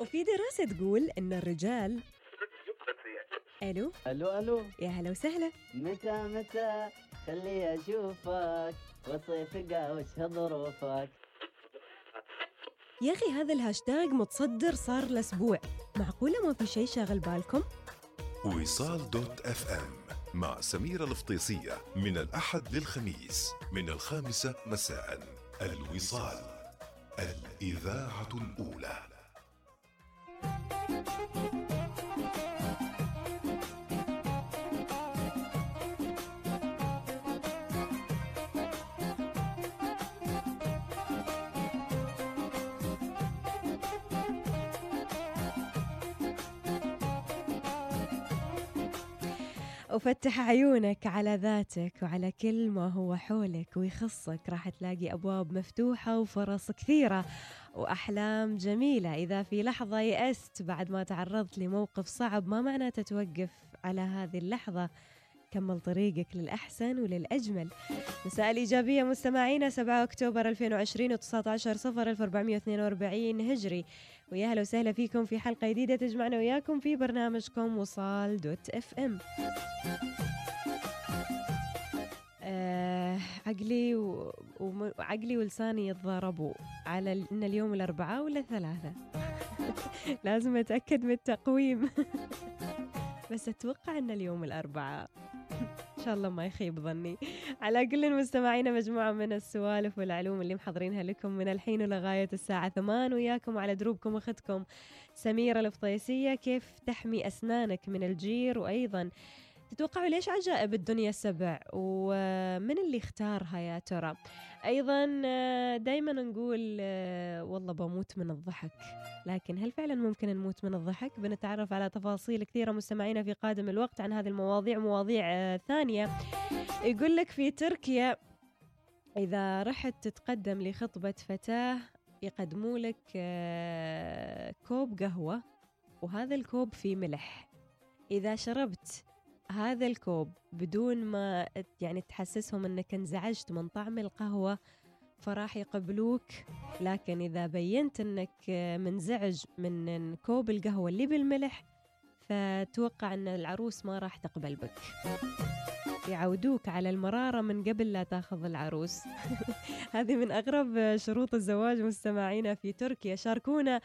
وفي دراسة تقول إن الرجال ألو؟ ألو ألو. يا هلا وسهلا. متى متى؟ خلي أشوفك. وصيف وش ظروفك يا أخي هذا الهاشتاج متصدر صار لأسبوع. معقولة ما في شيء شاغل بالكم؟ وصال dot FM مع سميرة الفطيسية من الأحد للخميس من الخامسة مساء. الوصال الإذاعة الأولى. Thank you. وفتح عيونك على ذاتك وعلى كل ما هو حولك ويخصك. راح تلاقي أبواب مفتوحة وفرص كثيرة وأحلام جميلة. إذا في لحظة يأست بعد ما تعرضت لموقف صعب ما معناته توقف على هذه اللحظة؟ كمل طريقك للأحسن وللأجمل. مساء الإيجابية مستمعينا 7 أكتوبر 2020 و 19 صفر 1442 هجري. ويا هلا وسهلا فيكم في حلقة جديدة تجمعنا وياكم في برنامجكم وصال دوت إف إم. آه عقلي و... وعقلي ولساني يتضاربوا على إن اليوم الأربعاء ولا الثلاثة لازم أتأكد من التقويم. بس أتوقع إن اليوم الأربعاء. شاء الله ما يخيب ظني. على كل مستمعينا مجموعة من السوالف والعلوم اللي محضرينها لكم من الحين ولغاية الساعة ثمان وياكم على دروبكم أختكم سميرة الفطيسية كيف تحمي أسنانك من الجير؟ وأيضا تتوقعوا ليش عجائب الدنيا سبع ومن اللي اختارها يا ترى؟ أيضا دايما نقول آه، والله بموت من الضحك. لكن هل فعلا ممكن نموت من الضحك؟ بنتعرف على تفاصيل كثيرة مستمعينا في قادم الوقت عن هذه المواضيع مواضيع آه، ثانية. يقول لك في تركيا إذا رحت تتقدم لخطبة فتاة يقدموا لك آه، كوب قهوة وهذا الكوب فيه ملح. إذا شربت هذا الكوب بدون ما يعني تحسسهم إنك انزعجت من طعم القهوة فراح يقبلوك. لكن إذا بينت إنك منزعج من كوب القهوة اللي بالملح فتوقع إن العروس ما راح تقبل بك. يعودوك على المرارة من قبل لا تاخذ العروس. هذه من أغرب شروط الزواج مستمعينا في تركيا. شاركونا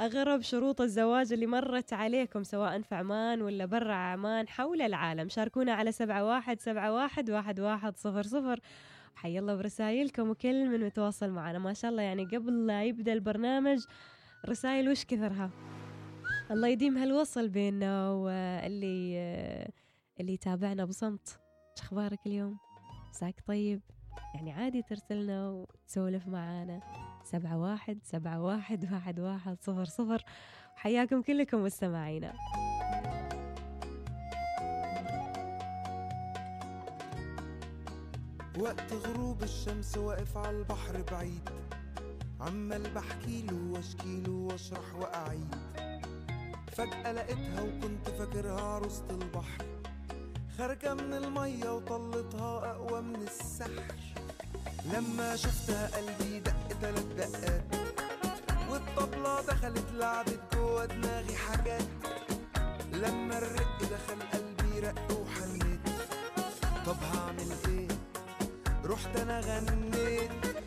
أغرب شروط الزواج اللي مرت عليكم سواء في عمان ولا برا عمان حول العالم. شاركونا على سبعة واحد سبعة واحد واحد واحد صفر صفر. حي الله برسايلكم وكل من متواصل معنا. ما شاء الله يعني قبل لا يبدأ البرنامج رسائل وش كثرها؟ الله يديم هالوصل بيننا واللي اللي يتابعنا بصمت. إيش أخبارك اليوم؟ مساك طيب؟ يعني عادي ترسلنا وتسولف معانا. سبعة واحد سبعة واحد واحد واحد صفر صفر. حياكم كلكم مستمعينا. وقت غروب الشمس واقف على البحر بعيد. عمال بحكيله واشكيله واشرح وأعيد. فجأة لقيتها وكنت فاكرها عروسة البحر. خارجة من المية وطلتها أقوى من السحر. لما شفتها قلبي دق تلات دقات. والطبلة دخلت لعبت جوا دماغي حاجات. لما الرق دخل قلبي رق وحنيت. طب هعمل إيه؟ رحت أنا غنيت.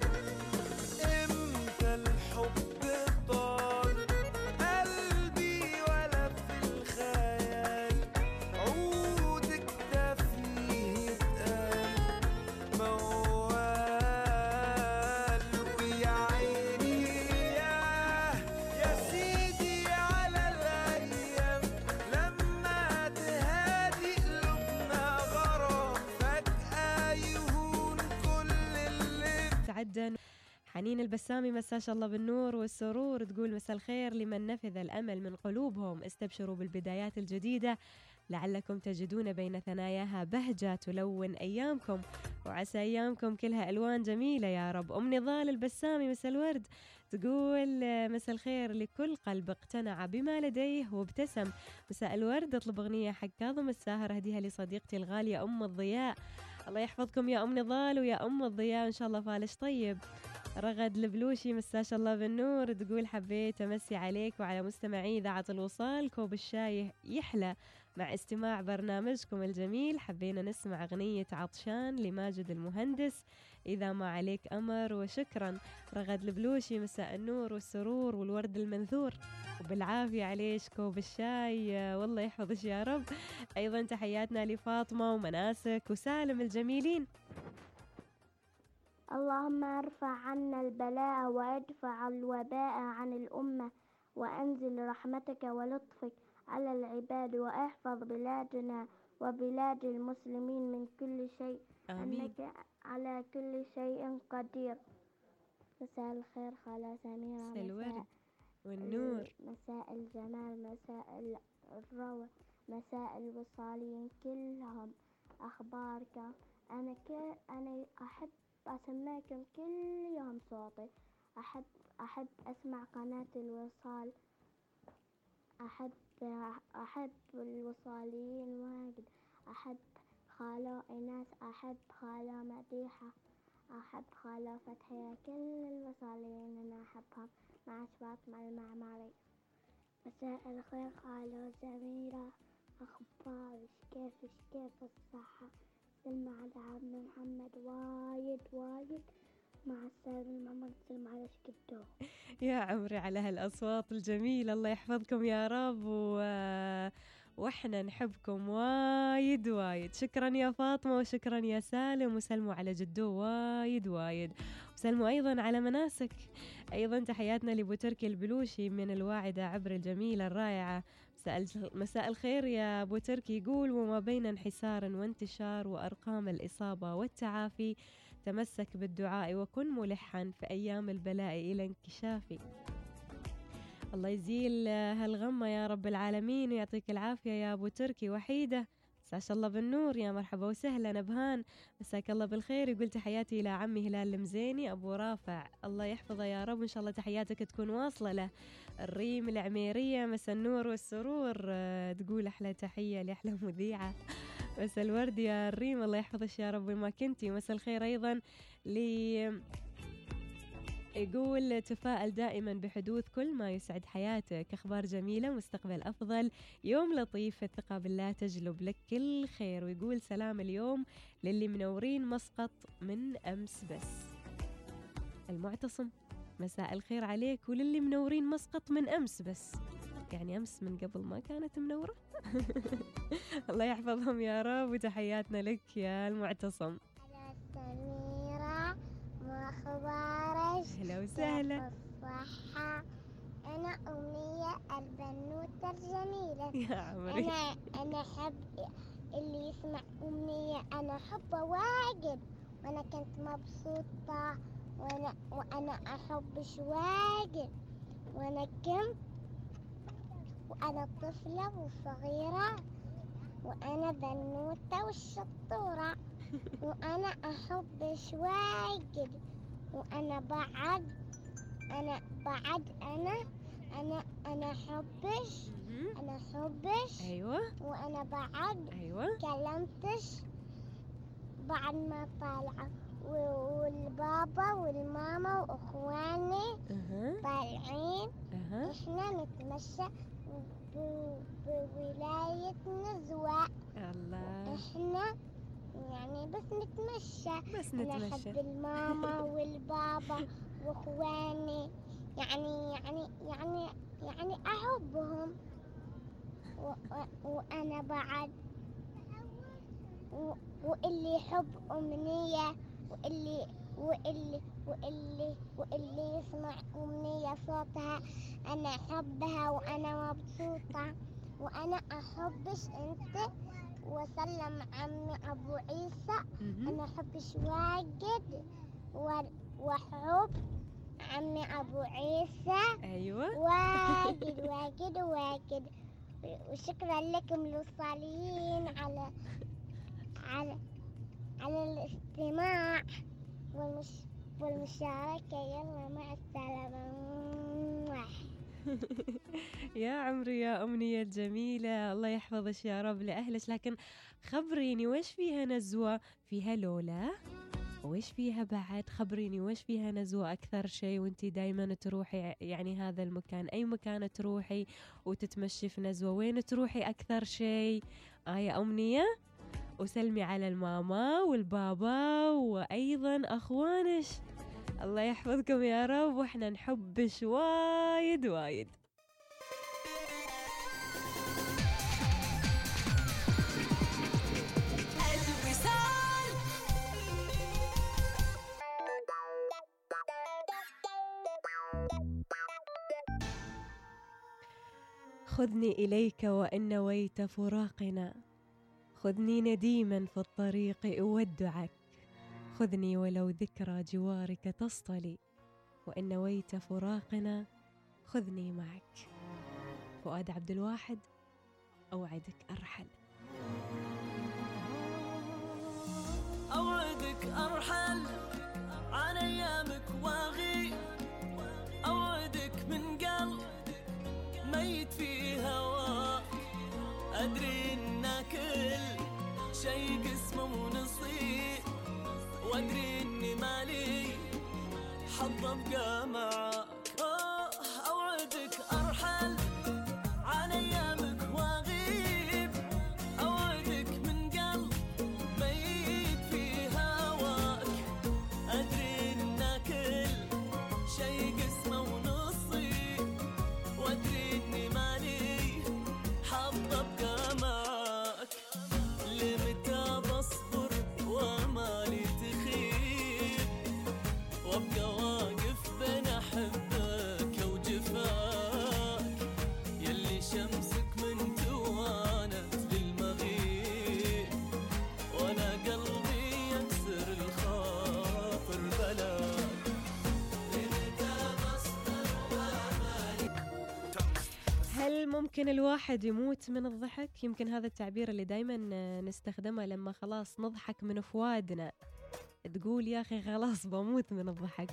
حنين البسامي مساء الله بالنور والسرور. تقول مساء الخير لمن نفذ الأمل من قلوبهم. استبشروا بالبدايات الجديدة لعلكم تجدون بين ثناياها بهجة تلون أيامكم. وعسى أيامكم كلها ألوان جميلة يا رب. أم نضال البسامي مساء الورد. تقول مساء الخير لكل قلب اقتنع بما لديه وابتسم. مساء الورد اطلب أغنية حق كاظم الساهر. أهديها لصديقتي الغالية أم الضياء. الله يحفظكم يا أم نضال ويا أم الضياء. إن شاء الله فالش طيب. رغد البلوشي مساش الله بالنور. تقول حبيت أمسي عليك وعلى مستمعي إذاعة الوصال. كوب الشاي يحلى مع استماع برنامجكم الجميل. حبينا نسمع أغنية عطشان لماجد المهندس. إذا ما عليك أمر وشكرا. رغد البلوشي مساء النور والسرور والورد المنثور. وبالعافية عليش كوب الشاي. والله يحفظك يا رب. أيضا تحياتنا لفاطمة ومناسك وسالم الجميلين. اللهم ارفع عنا البلاء وادفع الوباء عن الأمة وأنزل رحمتك ولطفك على العباد واحفظ بلادنا وبلاد المسلمين من كل شيء آمين. أنك على كل شيء قدير. مساء الخير خالة سميرة مساء الورد والنور. ال- مساء الجمال مساء ال- الروع مساء الوصالين كلهم أخباركم أنا كل أنا أحب أسمعكم كل يوم صوتي. أحب أحب أسمع قناة الوصال. أحب أحب الوصاليين واجد. أحب خالو إيناس أحب خالو مديحة. أحب خالو فتحية. كل الوصاليين أنا أحبهم. مع فاطمة المعمري مساء الخير خالو سميرة أخبارك كيفك كيف الصحة؟ سلمى على عم محمد. وايد وايد. مع السلامة محمد سلمى على شكدو يا عمري على هالأصوات الجميلة. الله يحفظكم يا رب. و... وإحنا نحبكم وايد وايد. شكرا يا فاطمة وشكرا يا سالم وسلموا على جدو وايد وايد. وسلموا أيضا على مناسك. أيضا تحياتنا لأبو تركي البلوشي من الواعدة عبر الجميلة الرائعة مساء الخير يا أبو تركي. يقول وما بين انحسار وانتشار وأرقام الإصابة والتعافي تمسك بالدعاء وكن ملحا في أيام البلاء إلى انكشافي الله يزيل هالغمة يا رب العالمين ويعطيك العافية يا أبو تركي. وحيدة مساك الله بالنور يا مرحبا وسهلا نبهان. مساك الله بالخير يقول تحياتي إلى عمي هلال المزيني أبو رافع. الله يحفظه يا رب إن شاء الله تحياتك تكون واصلة له. الريم العميرية مسا النور والسرور. آه، تقول أحلى تحية لأحلى مذيعة. مسا الورد يا الريم الله يحفظك يا رب ما كنتي. مسا الخير أيضا لي يقول تفائل دائما بحدوث كل ما يسعد حياتك. أخبار جميلة مستقبل أفضل. يوم لطيف الثقة بالله تجلب لك كل خير. ويقول سلام اليوم للي منورين مسقط من أمس بس. المعتصم مساء الخير عليك وللي منورين مسقط من أمس بس. يعني أمس من قبل ما كانت منورة؟ الله يحفظهم يا رب وتحياتنا لك يا المعتصم. على سميرة أهلا وسهلا أنا أمنية البنوتة الجميلة. يا عمري. أنا أنا أحب اللي يسمع أمنية. أنا أحبه واجد وأنا كنت مبسوطة. وأنا وأنا أحبش واجد وأنا كنت وأنا طفلة وصغيرة. وأنا بنوتة والشطورة وأنا أحبش واجد وأنا بعد أنا بعد أنا أنا أنا أحبش مهم. أنا أحبش أيوة. وأنا بعد أيوة. كلمتش. بعد ما طالعة و- والبابا والماما وإخواني أها. طالعين. أها. إحنا نتمشى بولاية نزوة الله. إحنا يعني بس نتمشى. بس نتمشى. أحب الماما والبابا. وإخواني. يعني يعني يعني يعني أحبهم. و و وأنا بعد. واللي يحب أمنية واللي واللي واللي واللي يسمع أمنية صوتها. أنا أحبها وأنا مبسوطة. وأنا أحبش أنت. وسلم عمي أبو عيسى. أنا أحبش واجد. و- وأحب عمي أبو عيسى. أيوة. واجد واجد واجد. وشكرا لكم للصالحين على على على الاستماع والمش والمشاركة. يلا مع السلامة. يا عمري يا أمنية الجميلة الله يحفظك يا رب لأهلك. لكن خبريني وش فيها نزوة؟ فيها لولا وإيش فيها بعد؟ خبريني وإيش فيها نزوة أكثر شيء وانتي دايما تروحي يعني هذا المكان؟ أي مكان تروحي وتتمشي في نزوة؟ وين تروحي أكثر شيء؟ آية أمنية. وسلمي على الماما والبابا وأيضا أخوانش. الله يحفظكم يا رب وإحنا نحبش وايد وايد. خذني إليك وإن نويت فراقنا. خذني نديما في الطريق أودعك خذني ولو ذكرى جوارك تصطلي. وإن نويت فراقنا خذني معك. فؤاد عبد الواحد أوعدك أرحل. أوعدك أرحل عن أيامك واغي. أوعدك من قلب ميت في هواك أدري إن كل شي قسمه ونصيب وأدري إني مالي حظ أبقى معاك هل ممكن الواحد يموت من الضحك؟ يمكن هذا التعبير اللي دايما نستخدمه لما خلاص نضحك من فوادنا تقول يا أخي خلاص بموت من الضحك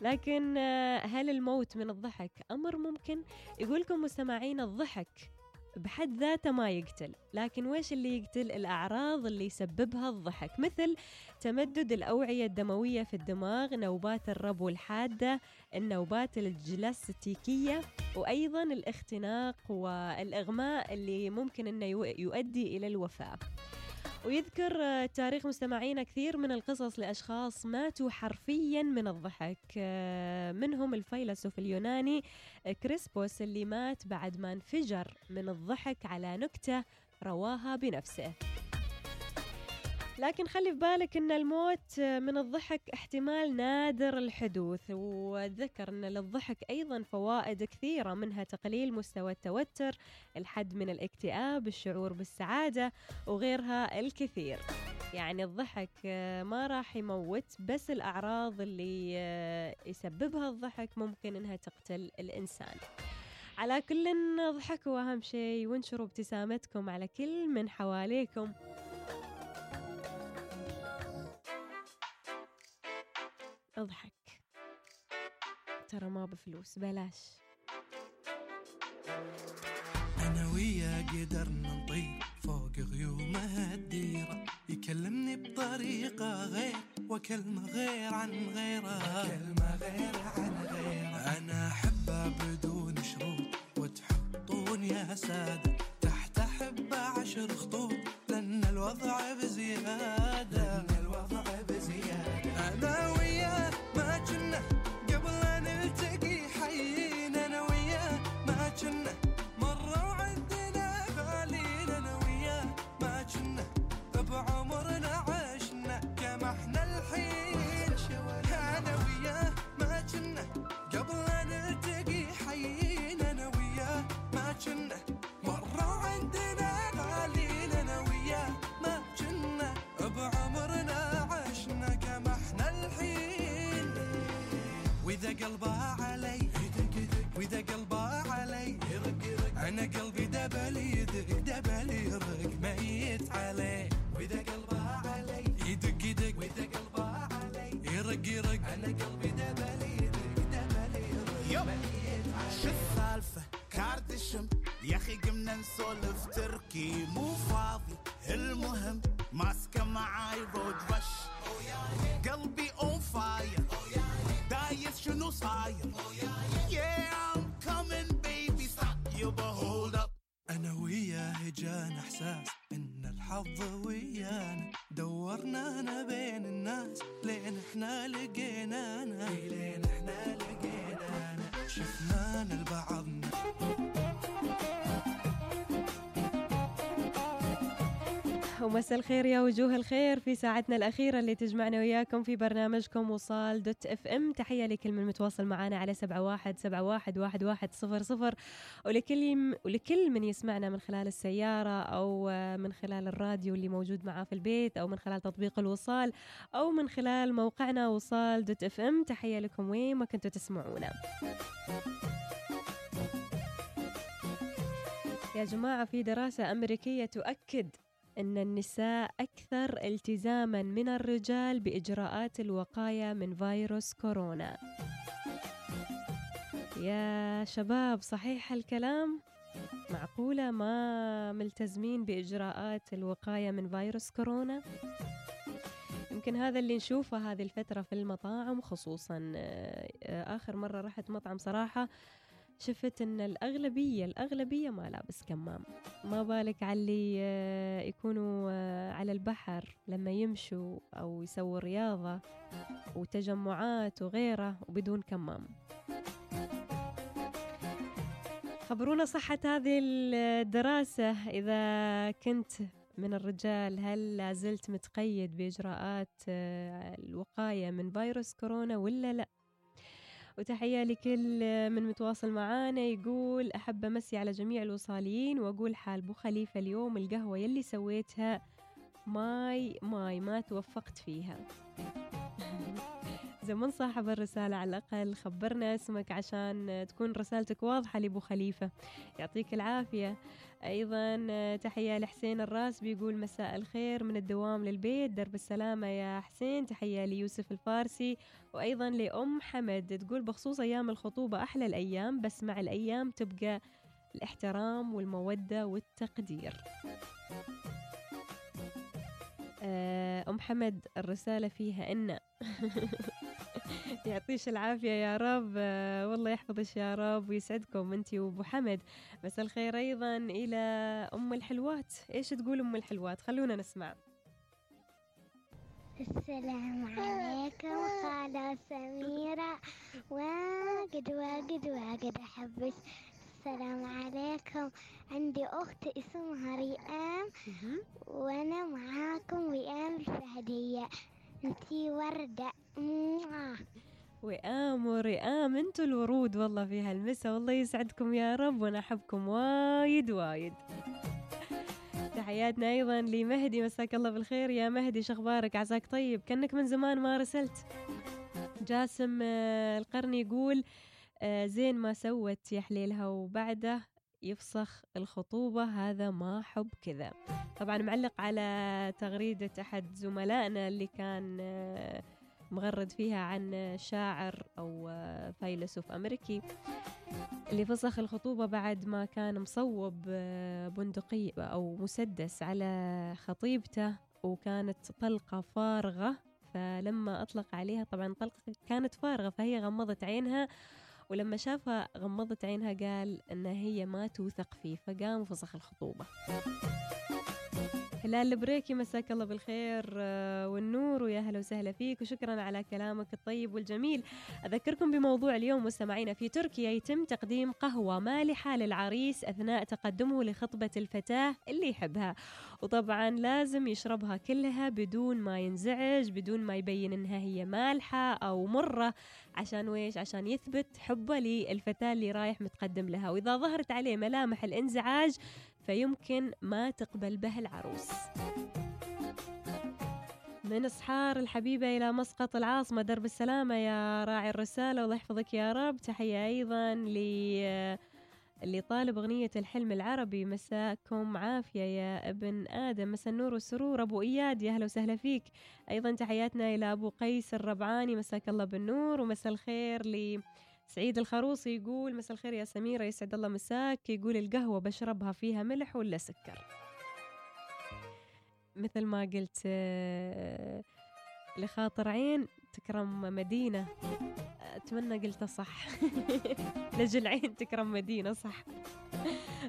لكن آه، هل الموت من الضحك أمر ممكن؟ يقولكم مستمعين الضحك بحد ذاته ما يقتل لكن ويش اللي يقتل؟ الأعراض اللي يسببها الضحك مثل تمدد الأوعية الدموية في الدماغ نوبات الربو الحادة النوبات الجلاستيكية وأيضا الاختناق والإغماء اللي ممكن أنه يؤدي إلى الوفاة. ويذكر تاريخ مستمعينا كثير من القصص لأشخاص ماتوا حرفيا من الضحك منهم الفيلسوف اليوناني كريسبوس اللي مات بعد ما انفجر من الضحك على نكتة رواها بنفسه. لكن خلي في بالك إن الموت من الضحك احتمال نادر الحدوث. وذكر إن للضحك أيضا فوائد كثيرة منها تقليل مستوى التوتر الحد من الاكتئاب الشعور بالسعادة وغيرها الكثير. يعني الضحك آه، ما راح يموت بس الأعراض اللي آه، يسببها الضحك ممكن إنها تقتل الإنسان. على كل اضحكوا أهم شيء وانشروا ابتسامتكم على كل من حواليكم. أضحك. ترى ما بفلوس بلاش. أنا وياه قدرنا نطير فوق غيومها الديرة. يكلمني بطريقة غير وكلمة غير عن غيره. كلمة غير عن غيره. أنا أحبها بدون شروط وتحطون يا سادة تحت أحب عشر خطوط. لأن الوضع بزيادة. واذا قلبها علي. وإذا قلبها علي. أنا قلبي ومساء الخير يا وجوه الخير في ساعتنا الأخيرة اللي تجمعنا وياكم في برنامجكم وصال dot FM. تحية لكل من متواصل معنا على سبعة واحد سبعة واحد واحد واحد صفر صفر. ولكل ولكل من يسمعنا من خلال السيارة أو من خلال الراديو اللي موجود معاه في البيت أو من خلال تطبيق الوصال أو من خلال موقعنا وصال dot FM. تحية لكم وين ما كنتوا تسمعونا. يا جماعة في دراسة أمريكية تؤكد أن النساء أكثر التزاما من الرجال بإجراءات الوقاية من فيروس كورونا يا شباب صحيح الكلام؟ معقولة ما ملتزمين بإجراءات الوقاية من فيروس كورونا؟ يمكن هذا اللي نشوفه هذه الفترة في المطاعم خصوصا آه، آخر مرة رحت مطعم صراحة شفت إن الأغلبية الأغلبية ما لابس كمام. ما بالك على اللي آه، يكونوا آه، على البحر لما يمشوا أو يسووا رياضة وتجمعات وغيره وبدون كمام. خبرونا صحة هذه الدراسة. إذا كنت من الرجال هل لازلت متقيد بإجراءات آه، الوقاية من فيروس كورونا ولا لا؟ وتحية لكل من متواصل معانا يقول أحب أمسي على جميع الوصاليين وأقول حال بو خليفة اليوم القهوة يلي سويتها ماي ماي ما توفقت فيها. زمن صاحب الرسالة. على الأقل خبرنا اسمك عشان تكون رسالتك واضحة لأبو خليفة. يعطيك العافية. أيضا تحية لحسين الراس بيقول مساء الخير من الدوام للبيت درب السلامة يا حسين. تحية ليوسف الفارسي وأيضا لأم حمد. تقول بخصوص أيام الخطوبة أحلى الأيام بس مع الأيام تبقى الاحترام والمودة والتقدير. آه، أم حمد الرسالة فيها إن. يعطيش العافية يا رب. آه، والله يحفظش يا رب ويسعدكم أنتي وأبو حمد. مساء الخير أيضا إلى أم الحلوات. إيش تقول أم الحلوات؟ خلونا نسمع. السلام عليكم خالة سميرة. واجد واجد واجد أحبك. السلام عليكم. عندي أخت اسمها ريان وأنا معاكم ريان الفهدية. أنتي وردة. وئام ورئام أنتوا الورود والله في هالمسا والله يسعدكم يا رب وأنا أحبكم وايد وايد. تحياتنا أيضا لمهدي مساك الله بالخير. يا مهدي شخبارك عساك طيب؟ كأنك من زمان ما رسلت. جاسم آه، القرني يقول آه، زين ما سوت يا حليلها وبعده يفسخ الخطوبة. هذا ما حب كذا. طبعا معلق على تغريدة أحد زملائنا اللي كان آه، مغرد فيها عن شاعر أو فيلسوف أمريكي اللي فسخ الخطوبة بعد ما كان مصوب آه، بندقية أو مسدس على خطيبته وكانت طلقة فارغة. فلما أطلق عليها طبعا طلقة كانت فارغة فهي غمضت عينها. ولما شافها غمضت عينها قال إن هي ما توثق فيه فقام وفسخ الخطوبة. هلال البريكي مساك الله بالخير آه، والنور ويا هلا وسهلا فيك وشكرا على كلامك الطيب والجميل. أذكركم بموضوع اليوم مستمعينا في تركيا يتم تقديم قهوة مالحة للعريس أثناء تقدمه لخطبة الفتاة اللي يحبها. وطبعا لازم يشربها كلها بدون ما ينزعج بدون ما يبين إنها هي مالحة أو مرة عشان ويش؟ عشان يثبت حبه للفتاة اللي رايح متقدم لها. وإذا ظهرت عليه ملامح الانزعاج فيمكن ما تقبل به العروس. من اسحار الحبيبة إلى مسقط العاصمة درب السلامة يا راعي الرسالة الله يحفظك يا رب. تحية أيضا ل اللي طالب أغنية الحلم العربي. مساكم عافية يا ابن آدم. مسا النور والسرور. أبو إياد يا أهلا وسهلا فيك. أيضا تحياتنا إلى أبو قيس الربعاني. مساك الله بالنور ومسا الخير ل سعيد الخروصي يقول مساء الخير يا سميرة يسعد الله مساك. يقول القهوة بشربها فيها ملح ولا سكر؟ مثل ما قلت آه، لخاطر عين تكرم مدينة. أتمنى قلته صح. لجل عين تكرم مدينة صح.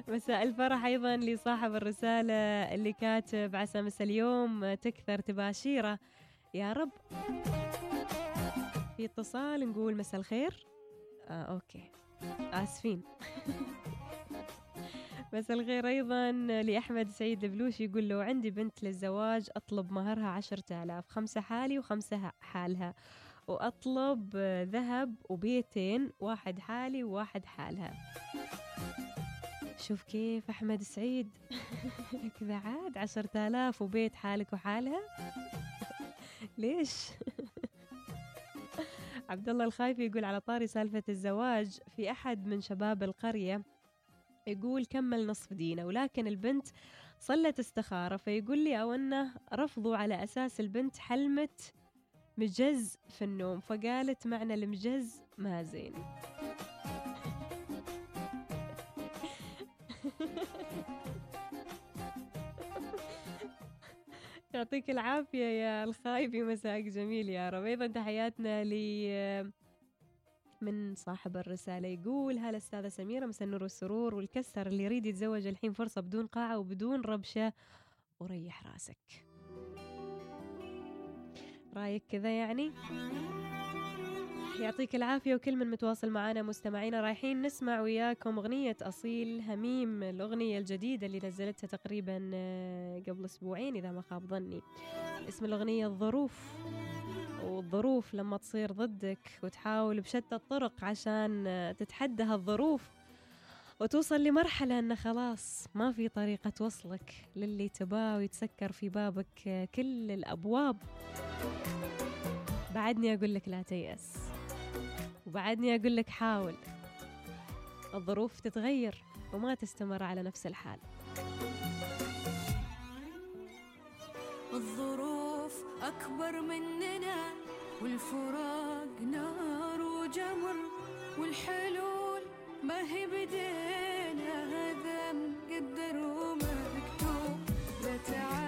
مساء الفرح أيضا لصاحب الرسالة اللي كاتب عسى مسا اليوم تكثر تباشيره. يا رب. في اتصال نقول مساء الخير. آه أوكي. آسفين. مساء الخير أيضا لأحمد سعيد البلوشي يقول لو عندي بنت للزواج أطلب مهرها عشرة آلاف خمسة حالي وخمسة حالها. وأطلب ذهب وبيتين واحد حالي وواحد حالها. شوف كيف أحمد سعيد. كذا عاد عشرة آلاف وبيت حالك وحالها. ليش؟ عبد الله الخايفي يقول على طاري سالفة الزواج في أحد من شباب القرية يقول كمل نصف دينه ولكن البنت صلت استخارة فيقول لي أو أنه رفضوا على أساس البنت حلمت مجز في النوم فقالت معنى المجز ما زين. يعطيك العافية يا الخايبي مساك جميل يا رب. أيضا تحياتنا ل من صاحب الرسالة يقول هلا أستاذة سميرة مسا النور والسرور والكسر اللي يريد يتزوج الحين فرصة بدون قاعة وبدون ربشة. وريح راسك. رأيك كذا يعني؟ يعطيك العافية وكل من متواصل معنا مستمعينا. رايحين نسمع وياكم أغنية أصيل هميم الأغنية الجديدة اللي نزلتها تقريبا آه، قبل أسبوعين إذا ما خاب ظني. اسم الأغنية الظروف والظروف لما تصير ضدك وتحاول بشتى الطرق عشان آه، تتحدى هالظروف وتوصل لمرحلة أنه خلاص ما في طريقة توصلك للي تباه ويتسكر في بابك آه، كل الأبواب. بعدني أقول لك لا تيأس. وبعدني أقول لك حاول. الظروف تتغير وما تستمر على نفس الحال. الظروف أكبر مننا والفراق نار وجمر والحلول ما هي بدينا هذا مقدر ومكتوب. لا تعاتبني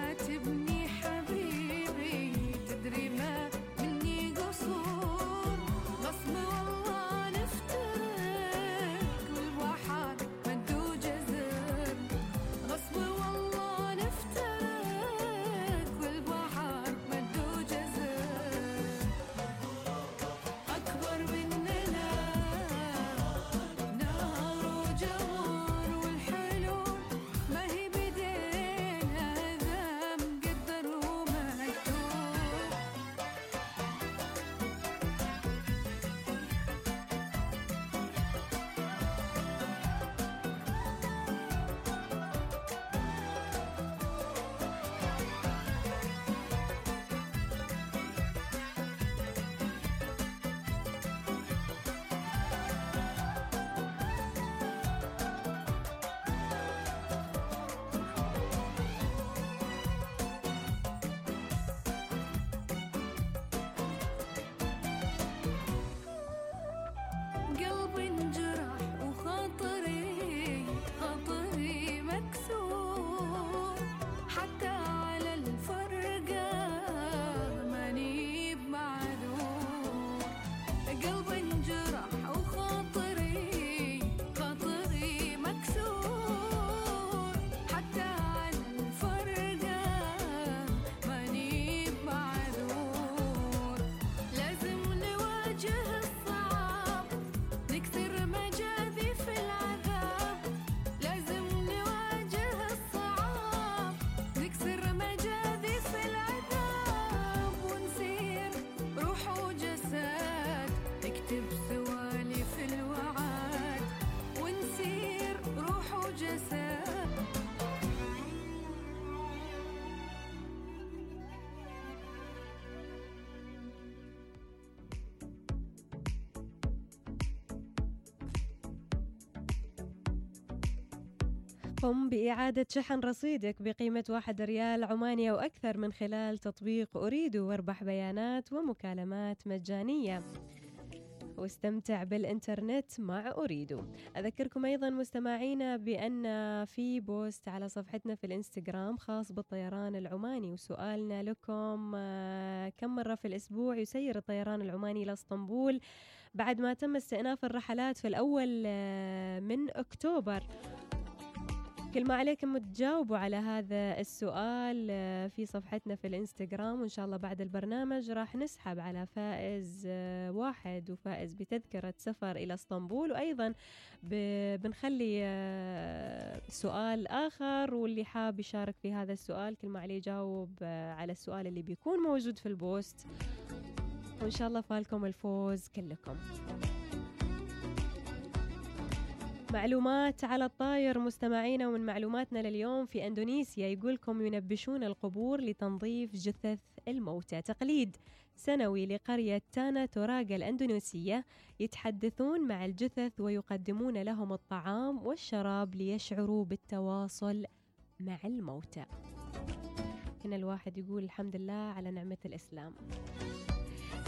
قم بإعادة شحن رصيدك بقيمة واحد ريال عماني أو أكثر من خلال تطبيق أريد واربح بيانات ومكالمات مجانية. واستمتع بالإنترنت مع أريدو أذكركم أيضا مستمعينا بأن في بوست على صفحتنا في الإنستغرام خاص بالطيران العماني وسؤالنا لكم آه، كم مرة في الأسبوع يسير الطيران العماني إلى إسطنبول؟ بعد ما تم استئناف الرحلات في الأول آه، من أكتوبر. كل ما عليكم تجاوبوا على هذا السؤال آه، في صفحتنا في الإنستغرام وإن شاء الله بعد البرنامج راح نسحب على فائز آه، واحد وفائز بتذكرة سفر إلى إسطنبول. وأيضا بنخلي آه، سؤال آخر واللي حاب يشارك في هذا السؤال كل ما عليه يجاوب على السؤال اللي بيكون موجود في البوست. وإن شاء الله فالكم الفوز كلكم. معلومات على الطاير مستمعينا ومن معلوماتنا لليوم في إندونيسيا يقولكم ينبشون القبور لتنظيف جثث الموتى. تقليد سنوي لقرية تانا توراغا الأندونيسية. يتحدثون مع الجثث ويقدمون لهم الطعام والشراب ليشعروا بالتواصل مع الموتى. هنا الواحد يقول الحمد لله على نعمة الإسلام.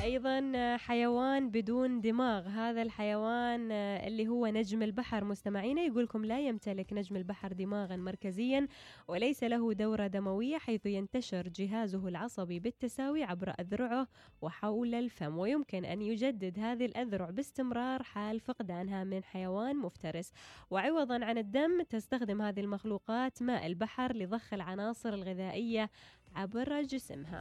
أيضا حيوان بدون دماغ. هذا الحيوان اللي هو نجم البحر. مستمعينا يقولكم لا يمتلك نجم البحر دماغا مركزيا وليس له دورة دموية حيث ينتشر جهازه العصبي بالتساوي عبر أذرعه وحول الفم. ويمكن أن يجدد هذه الأذرع باستمرار حال فقدانها من حيوان مفترس. وعوضا عن الدم تستخدم هذه المخلوقات ماء البحر لضخ العناصر الغذائية عبر جسمها.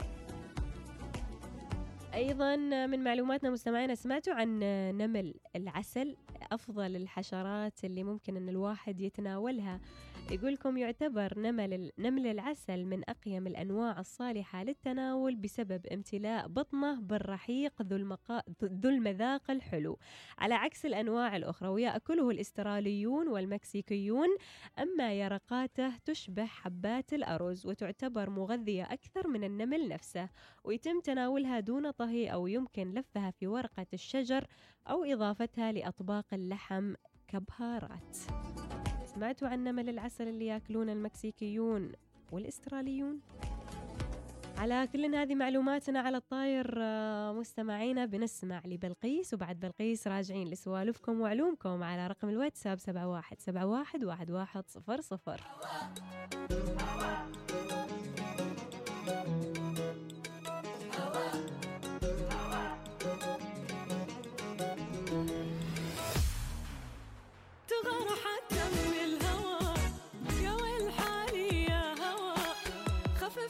أيضا من معلوماتنا مستمعينا سمعتوا عن نمل العسل أفضل الحشرات اللي ممكن أن الواحد يتناولها. يقولكم يعتبر نمل نمل العسل من أقيم الأنواع الصالحة للتناول بسبب امتلاء بطنة بالرحيق ذو المقا... ذو المذاق الحلو. على عكس الأنواع الأخرى وياكله الإستراليون والمكسيكيون أما يرقاته تشبه حبات الأرز وتعتبر مغذية أكثر من النمل نفسه. ويتم تناولها دون طهي أو يمكن لفها في ورقة الشجر أو إضافتها لأطباق اللحم كبهارات. سمعتوا عن نمل العسل اللي ياكلون المكسيكيون والإستراليون؟ على كل هذه معلوماتنا على الطاير آه، مستمعينا بنسمع لبلقيس وبعد بلقيس راجعين لسوالفكم وعلومكم على رقم الواتساب 7171 1111 تغار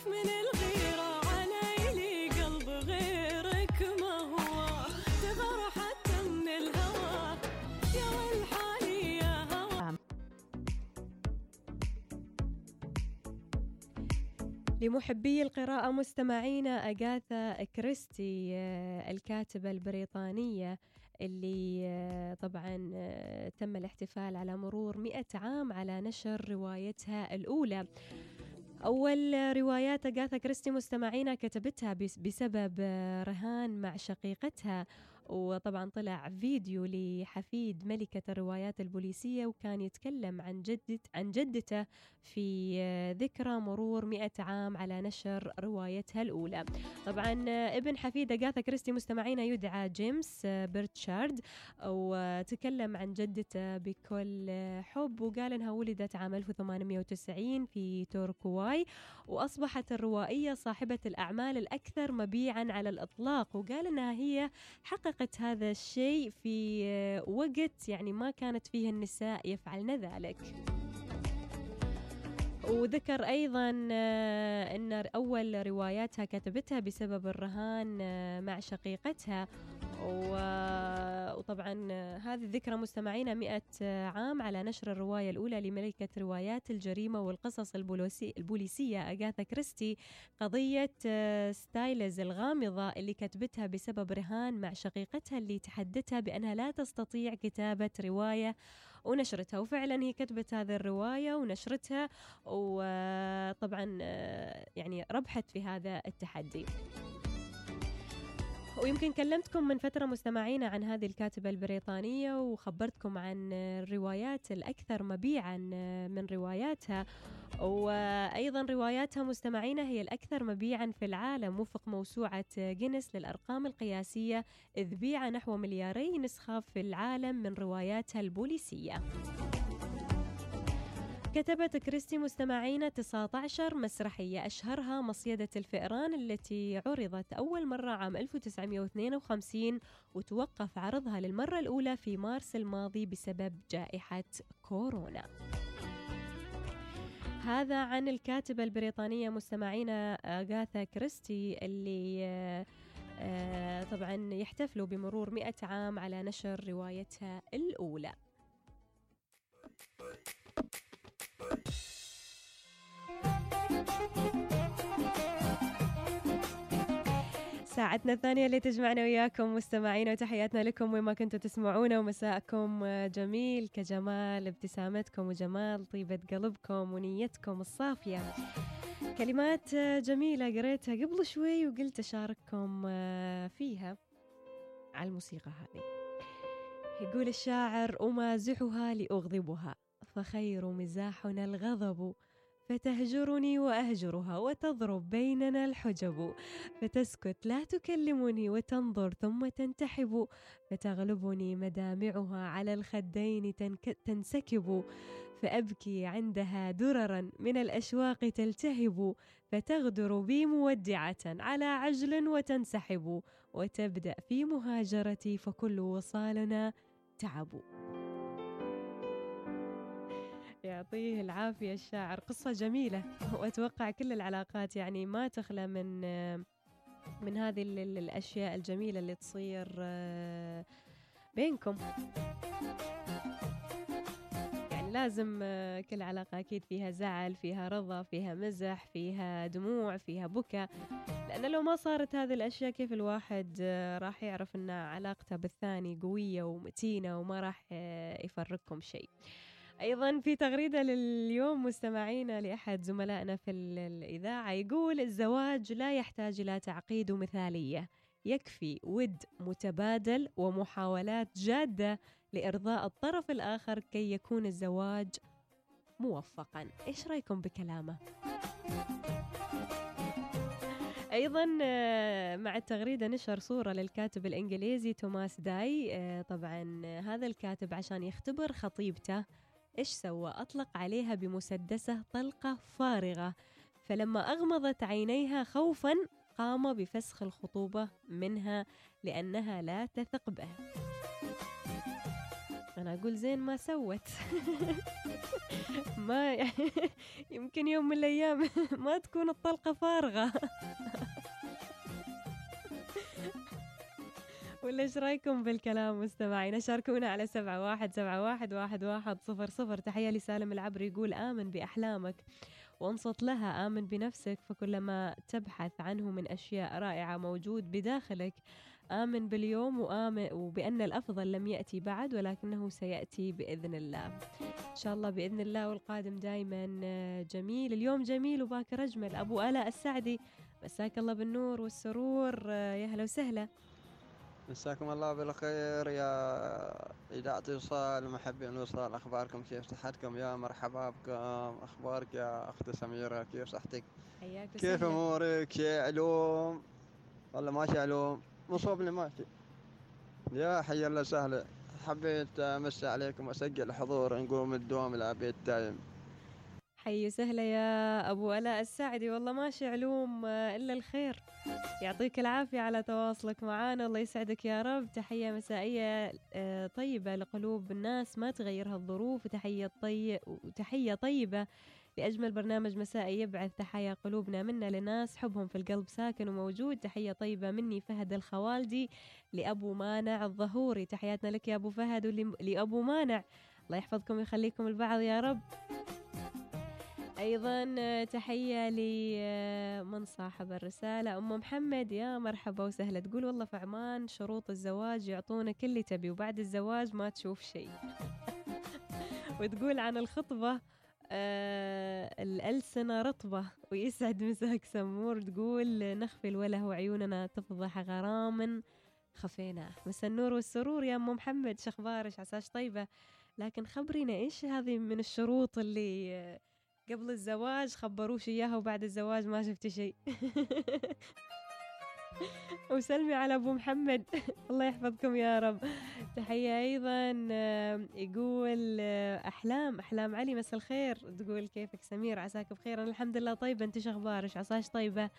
خفف من الغيرة علي لي قلب غيرك ما هو. تغار حتى من الهوى. يا ويل حالي يا هوى. لمحبي القراءة مستمعينا أغاثا كريستي آه، الكاتبة البريطانية اللي آه، طبعا آه، تم الاحتفال على مرور مئة عام على نشر روايتها الأولى. أول روايات أغاثا كريستي مستمعينا كتبتها بس- بسبب آه، رهان مع شقيقتها. وطبعا طلع فيديو لحفيد ملكة الروايات البوليسية وكان يتكلم عن جدة عن جدته في آه، ذكرى مرور مئة عام على نشر روايتها الأولى. طبعا آه، ابن حفيد أغاثا كريستي مستمعينا يدعى جيمس آه، بيرتشارد وتكلم عن جدته بكل حب وقال إنها ولدت عام 1890 في توركواي وأصبحت الروائية صاحبة الأعمال الأكثر مبيعا على الإطلاق وقال إنها هي حققت هذا الشيء في وقت يعني ما كانت فيه النساء يفعلن ذلك. وذكر أيضا آه، إن أول رواياتها كتبتها بسبب الرهان آه، مع شقيقتها. و- وطبعا آه، هذه الذكرى مستمعينا مئة آه، عام على نشر الرواية الأولى لملكة روايات الجريمة والقصص البوليسي- البوليسية أغاثا كريستي. قضية آه، ستايلز الغامضة اللي كتبتها بسبب رهان مع شقيقتها اللي تحدتها بأنها لا تستطيع كتابة رواية ونشرتها. وفعلا هي كتبت هذه الرواية ونشرتها وطبعا آه، يعني ربحت في هذا التحدي. ويمكن كلمتكم من فترة مستمعينا عن هذه الكاتبة البريطانية وخبرتكم عن الروايات الأكثر مبيعا من رواياتها. وأيضا رواياتها مستمعينا هي الأكثر مبيعا في العالم وفق موسوعة جينيس للأرقام القياسية إذ بيع نحو ملياري نسخة في العالم من رواياتها البوليسية. كتبت كريستي مستمعينا 19 مسرحية أشهرها مصيدة الفئران التي عرضت أول مرة عام 1952 وتوقف عرضها للمرة الأولى في مارس الماضي بسبب جائحة كورونا. هذا عن الكاتبة البريطانية مستمعينا أغاثا كريستي اللي آه، طبعا يحتفلوا بمرور 100 عام على نشر روايتها الأولى. ساعتنا الثانية اللي تجمعنا وياكم مستمعينا وتحياتنا لكم وين ما كنتوا تسمعونا ومساءكم جميل كجمال ابتسامتكم وجمال طيبة قلبكم ونيتكم الصافية. كلمات جميلة قريتها قبل شوي وقلت أشارككم فيها على الموسيقى هذه. يقول الشاعر أمازحها لأغضبها فخير مزاحنا الغضب فتهجرني وأهجرها وتضرب بيننا الحجب. فتسكت لا تكلمني وتنظر ثم تنتحب. فتغلبني مدامعها على الخدين تنسكب. فأبكي عندها دررا من الأشواق تلتهب. فتغدر بي مودعة على عجل وتنسحب. وتبدأ في مهاجرتي فكل وصالنا تعب. يعطيه العافية الشاعر. قصة جميلة وأتوقع كل العلاقات يعني ما تخلى من من هذه ال- ال- الأشياء الجميلة اللي تصير آه، بينكم. يعني لازم آه، كل علاقة أكيد فيها زعل فيها رضا فيها مزح فيها دموع فيها بكى لأن لو ما صارت هذه الأشياء كيف الواحد آه، راح يعرف أن علاقته بالثاني قوية ومتينة وما راح يفرقكم شيء؟ أيضا في تغريدة لليوم مستمعينا لأحد زملائنا في ال- الإذاعة يقول الزواج لا يحتاج إلى تعقيد ومثالية يكفي ود متبادل ومحاولات جادة لإرضاء الطرف الآخر كي يكون الزواج موفقا. إيش رأيكم بكلامه؟ أيضا آه، مع التغريدة نشر صورة للكاتب الإنجليزي توماس داي. آه، طبعا آه، هذا الكاتب عشان يختبر خطيبته إيش سوى؟ أطلق عليها بمسدسة طلقة فارغة. فلما أغمضت عينيها خوفا قام بفسخ الخطوبة منها لأنها لا تثق به. أنا أقول زين ما سوت. ما يمكن يوم من الأيام ما تكون الطلقة فارغة. ولا إيش رأيكم بالكلام مستمعينا شاركونا على سبعة واحد سبعة واحد واحد واحد صفر صفر. تحية لسالم العبر يقول آمن بأحلامك وانصت لها آمن بنفسك. فكلما تبحث عنه من أشياء رائعة موجود بداخلك آمن باليوم وآمن وبأن الأفضل لم يأتي بعد ولكنه سيأتي بإذن الله. إن شاء الله بإذن الله والقادم دائما جميل. اليوم جميل وباكر أجمل. أبو آلاء السعدي مساك الله بالنور والسرور. يا هلا وسهلا. مساكم الله بالخير يا إذاعة وصال محبين وصال أخباركم كيف صحتكم؟ يا مرحبا بكم. أخبارك يا أخت سميرة؟ كيف صحتك؟ حياك كيف أمورك؟ شيء علوم. والله ماشي علوم. مصوب لي ماشي يا حي الله سهلة. حبيت أمسي عليكم وأسجل حضور نقوم الدوام العبيد دايم حي وسهلا يا أبو آلاء السعدي. والله ماشي علوم آه، إلا الخير. يعطيك العافية على تواصلك معنا الله يسعدك يا رب. تحية مسائية آه، طيبة لقلوب الناس. ما تغيرها الظروف وتحية طي... وتحية طيبة لأجمل برنامج مسائي يبعث تحايا قلوبنا منا لناس. حبهم في القلب ساكن وموجود. تحية طيبة مني فهد الخوالدي لأبو مانع الظهوري. تحياتنا لك يا أبو فهد ولأبو مانع. الله يحفظكم ويخليكم البعض يا رب. أيضا آه، تحية لمن صاحب الرسالة. أم محمد يا مرحبا وسهلا. تقول والله في عمان شروط الزواج يعطونك اللي تبي وبعد الزواج ما تشوف شيء. وتقول عن الخطبة آه الألسنة رطبة ويسعد مساك سمور. تقول نخفي الوله وعيوننا تفضح غرام خفينا مسا النور والسرور يا أم محمد. شخبارش عساش طيبة. لكن خبرينا إيش هذه من الشروط اللي آه، قبل الزواج خبروش إياها وبعد الزواج ما شفت شيء. وسلمي على أبو محمد. الله يحفظكم يا رب. تحية أيضا آه، يقول آه، أحلام أحلام علي مساء الخير. تقول كيفك سمير؟ عساك بخير. أنا الحمد لله طيبة. أنت شخبارش عساش طيبة؟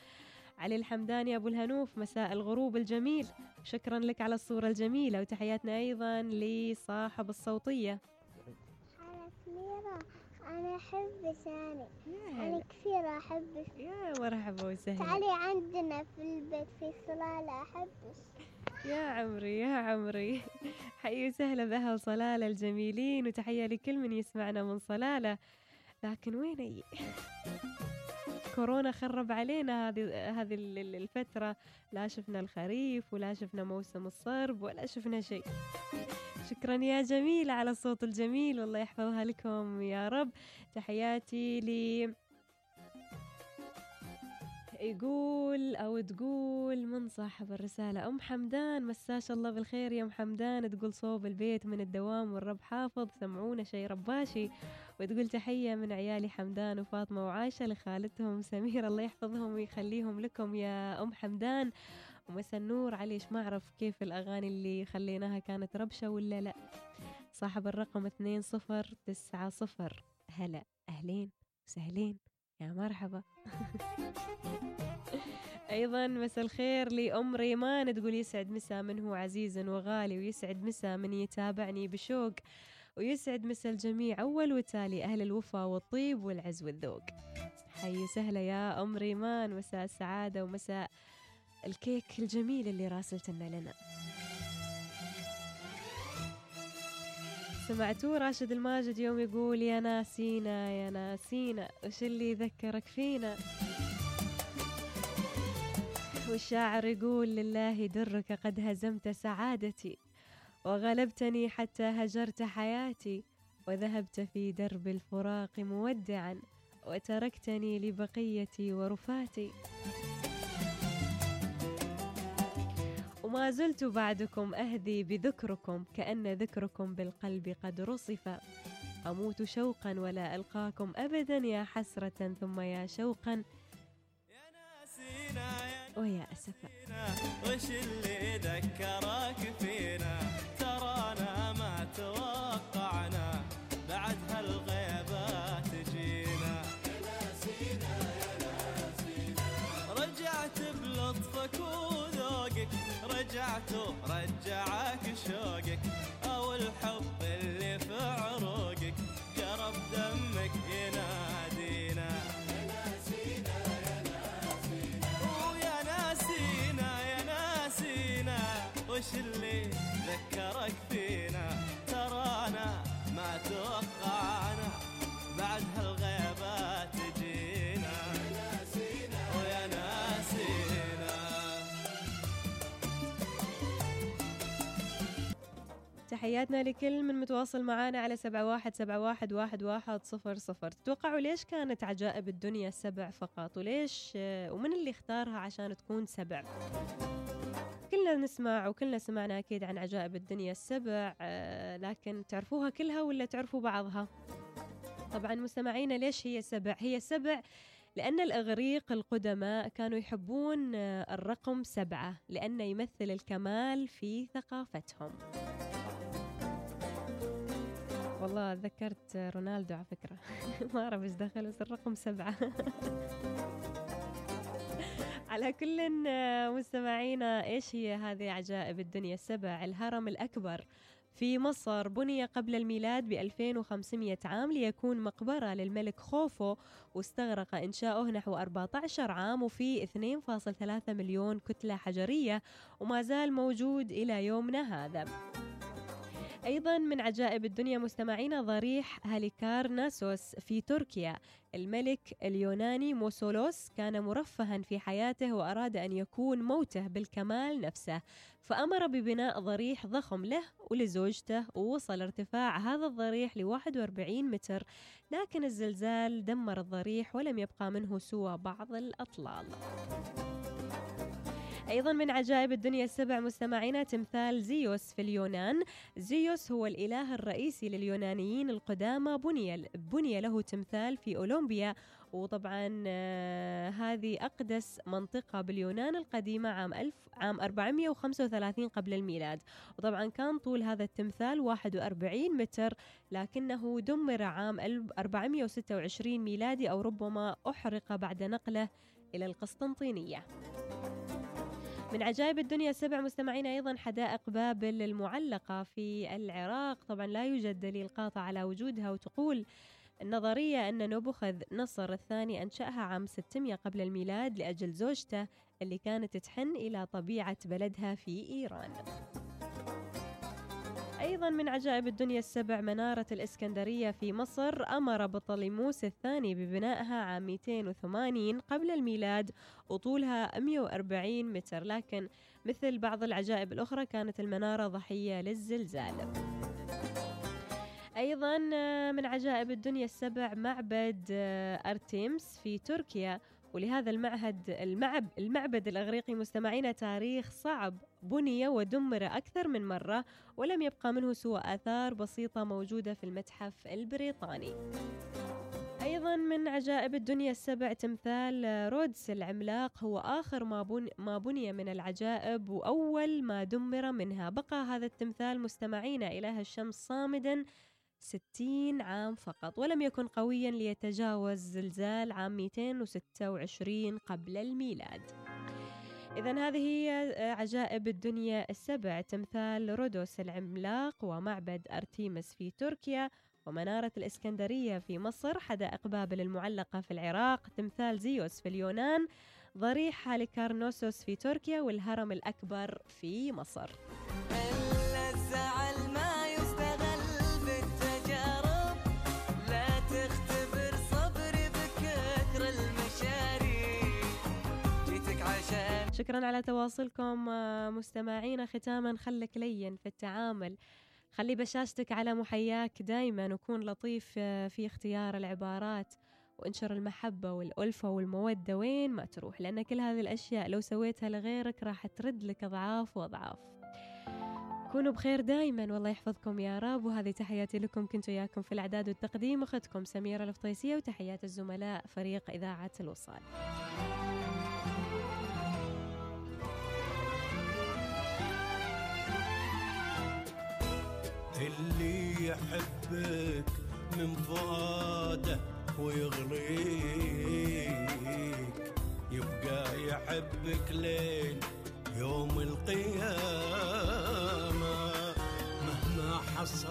علي الحمداني أبو الهنوف مساء الغروب الجميل. شكرا لك على الصورة الجميلة. وتحياتنا أيضا لصاحب الصوتية. أنا سميرة. أنا أحب سامي. أنا كثير أحبك يا مرحبا وسهلا تعالي عندنا في البيت في صلالة أحبك يا عمري يا عمري. حي وسهلا بأهل صلالة الجميلين وتحية لكل من يسمعنا من صلالة. لكن وين هي؟ كورونا خرب علينا هذه هذه ال- ال- الفترة. لا شفنا الخريف ولا شفنا موسم الصرب ولا شفنا شيء. شكرا يا جميلة على الصوت الجميل والله يحفظها لكم يا رب. تحياتي لي يقول أو تقول من صاحب الرسالة أم حمدان مساش الله بالخير يا أم حمدان. تقول صوب البيت من الدوام والرب حافظ سمعونا شي رباشي وتقول تحية من عيالي حمدان وفاطمة وعايشة لخالتهم سمير الله يحفظهم ويخليهم لكم يا أم حمدان. ومسا النور عليش ما أعرف كيف الأغاني اللي خليناها كانت ربشة ولا لا. صاحب الرقم اثنين صفر تسعة صفر. هلا أهلين وسهلين. يا مرحبا. أيضا مساء الخير لام ريمان تقول يسعد مسا من هو عزيز وغالي ويسعد مسا من يتابعني بشوق ويسعد مسا الجميع. أول وتالي أهل الوفا والطيب والعز والذوق. حي سهلة يا ام ريمان مساء السعادة ومساء الكيك الجميل اللي راسلتنا لنا سمعتوه راشد الماجد يوم يقول يا ناسينا يا ناسينا وش اللي ذكرك فينا؟ والشاعر يقول لله درك قد هزمت سعادتي وغلبتني حتى هجرت حياتي وذهبت في درب الفراق مودعا وتركتني لبقيتي ورفاتي. وما زلت بعدكم أهذي بذكركم كأن ذكركم بالقلب قد رصف. أموت شوقا ولا ألقاكم أبدا يا حسرة ثم يا شوقا. ويا أسفا وش اللي ذكرك رجعت تحياتنا لكل من متواصل معانا على سبعة واحد سبعة واحد واحد واحد صفر صفر. تتوقعوا ليش كانت عجائب الدنيا سبع فقط؟ وليش آه، ومن اللي اختارها عشان تكون سبع؟ كلنا نسمع وكلنا سمعنا أكيد عن عجائب الدنيا السبع آه، لكن تعرفوها كلها ولا تعرفوا بعضها؟ طبعا مستمعينا ليش هي سبع؟ هي سبع لأن الإغريق القدماء كانوا يحبون آه، الرقم سبعة لأنه يمثل الكمال في ثقافتهم. والله ذكرت رونالدو على فكرة. ما أعرف إيش دخل بس الرقم سبعة. على كل مستمعينا إيش هي هذه عجائب الدنيا؟ السبع الهرم الأكبر. في مصر بني قبل الميلاد ب 2500 عام ليكون مقبرة للملك خوفو واستغرق إنشاؤه نحو 14 عام وفي 2.3 مليون كتلة حجرية وما زال موجود إلى يومنا هذا. أيضا من عجائب الدنيا مستمعينا ضريح هاليكار ناسوس في تركيا. الملك اليوناني موسولوس كان مرفها في حياته وأراد أن يكون موته بالكمال نفسه فأمر ببناء ضريح ضخم له ولزوجته ووصل ارتفاع هذا الضريح ل 41 متر لكن الزلزال دمر الضريح ولم يبقى منه سوى بعض الأطلال. أيضا من عجائب الدنيا السبع مستمعينا تمثال زيوس في اليونان. زيوس هو الإله الرئيسي لليونانيين القدامى. بني بني له تمثال في أولمبيا وطبعا آه، هذه أقدس منطقة باليونان القديمة عام ألف عام 435 قبل الميلاد. وطبعا كان طول هذا التمثال 41 متر لكنه دمر عام 426 ميلادي أو ربما أحرق بعد نقله إلى القسطنطينية. من عجائب الدنيا السبع مستمعين أيضا حدائق بابل المعلقة في العراق. طبعا لا يوجد دليل قاطع على وجودها وتقول النظرية أن نبوخذ نصر الثاني أنشأها عام 600 قبل الميلاد لأجل زوجته اللي كانت تحن إلى طبيعة بلدها في إيران. أيضا من عجائب الدنيا السبع منارة الإسكندرية في مصر. أمر بطليموس الثاني ببنائها عام 280 قبل الميلاد. وطولها 140 متر. لكن مثل بعض العجائب الأخرى كانت المنارة ضحية للزلزال. أيضا آه، من عجائب الدنيا السبع معبد آه، أرتيمس في تركيا. ولهذا المعهد المعب المعبد الأغريقي مستمعين تاريخ صعب بني ودمر أكثر من مرة ولم يبقى منه سوى آثار بسيطة موجودة في المتحف البريطاني. أيضا من عجائب الدنيا السبع تمثال رودس العملاق هو آخر ما, ما بني من العجائب وأول ما دمر منها. بقى هذا التمثال مستمعين إله الشمس صامدا 60 عام فقط ولم يكن قويا ليتجاوز زلزال عام 226 قبل الميلاد. إذا هذه هي عجائب الدنيا السبع. تمثال رودوس العملاق ومعبد أرتيمس في تركيا ومنارة الإسكندرية في مصر. حدائق بابل المعلقة في العراق. تمثال زيوس في اليونان. ضريح هاليكارنوسوس في تركيا والهرم الأكبر في مصر. شكرا على تواصلكم آه، مستمعينا. ختاما خلك لين في التعامل. خلي بشاشتك على محياك دايما وكون لطيف آه، في اختيار العبارات وانشر المحبة والألفة والمودة. وين ما تروح لأن كل هذه الأشياء لو سويتها لغيرك راح ترد لك أضعاف وأضعاف. كونوا بخير دايما والله يحفظكم يا رب. وهذه تحياتي لكم كنت وياكم في الإعداد والتقديم. أختكم سميرة الفطيسية وتحيات الزملاء فريق إذاعة الوصال. اللي يحبك من فؤاده ويغريك يبقى يحبك لين يوم القيامة مهما حصل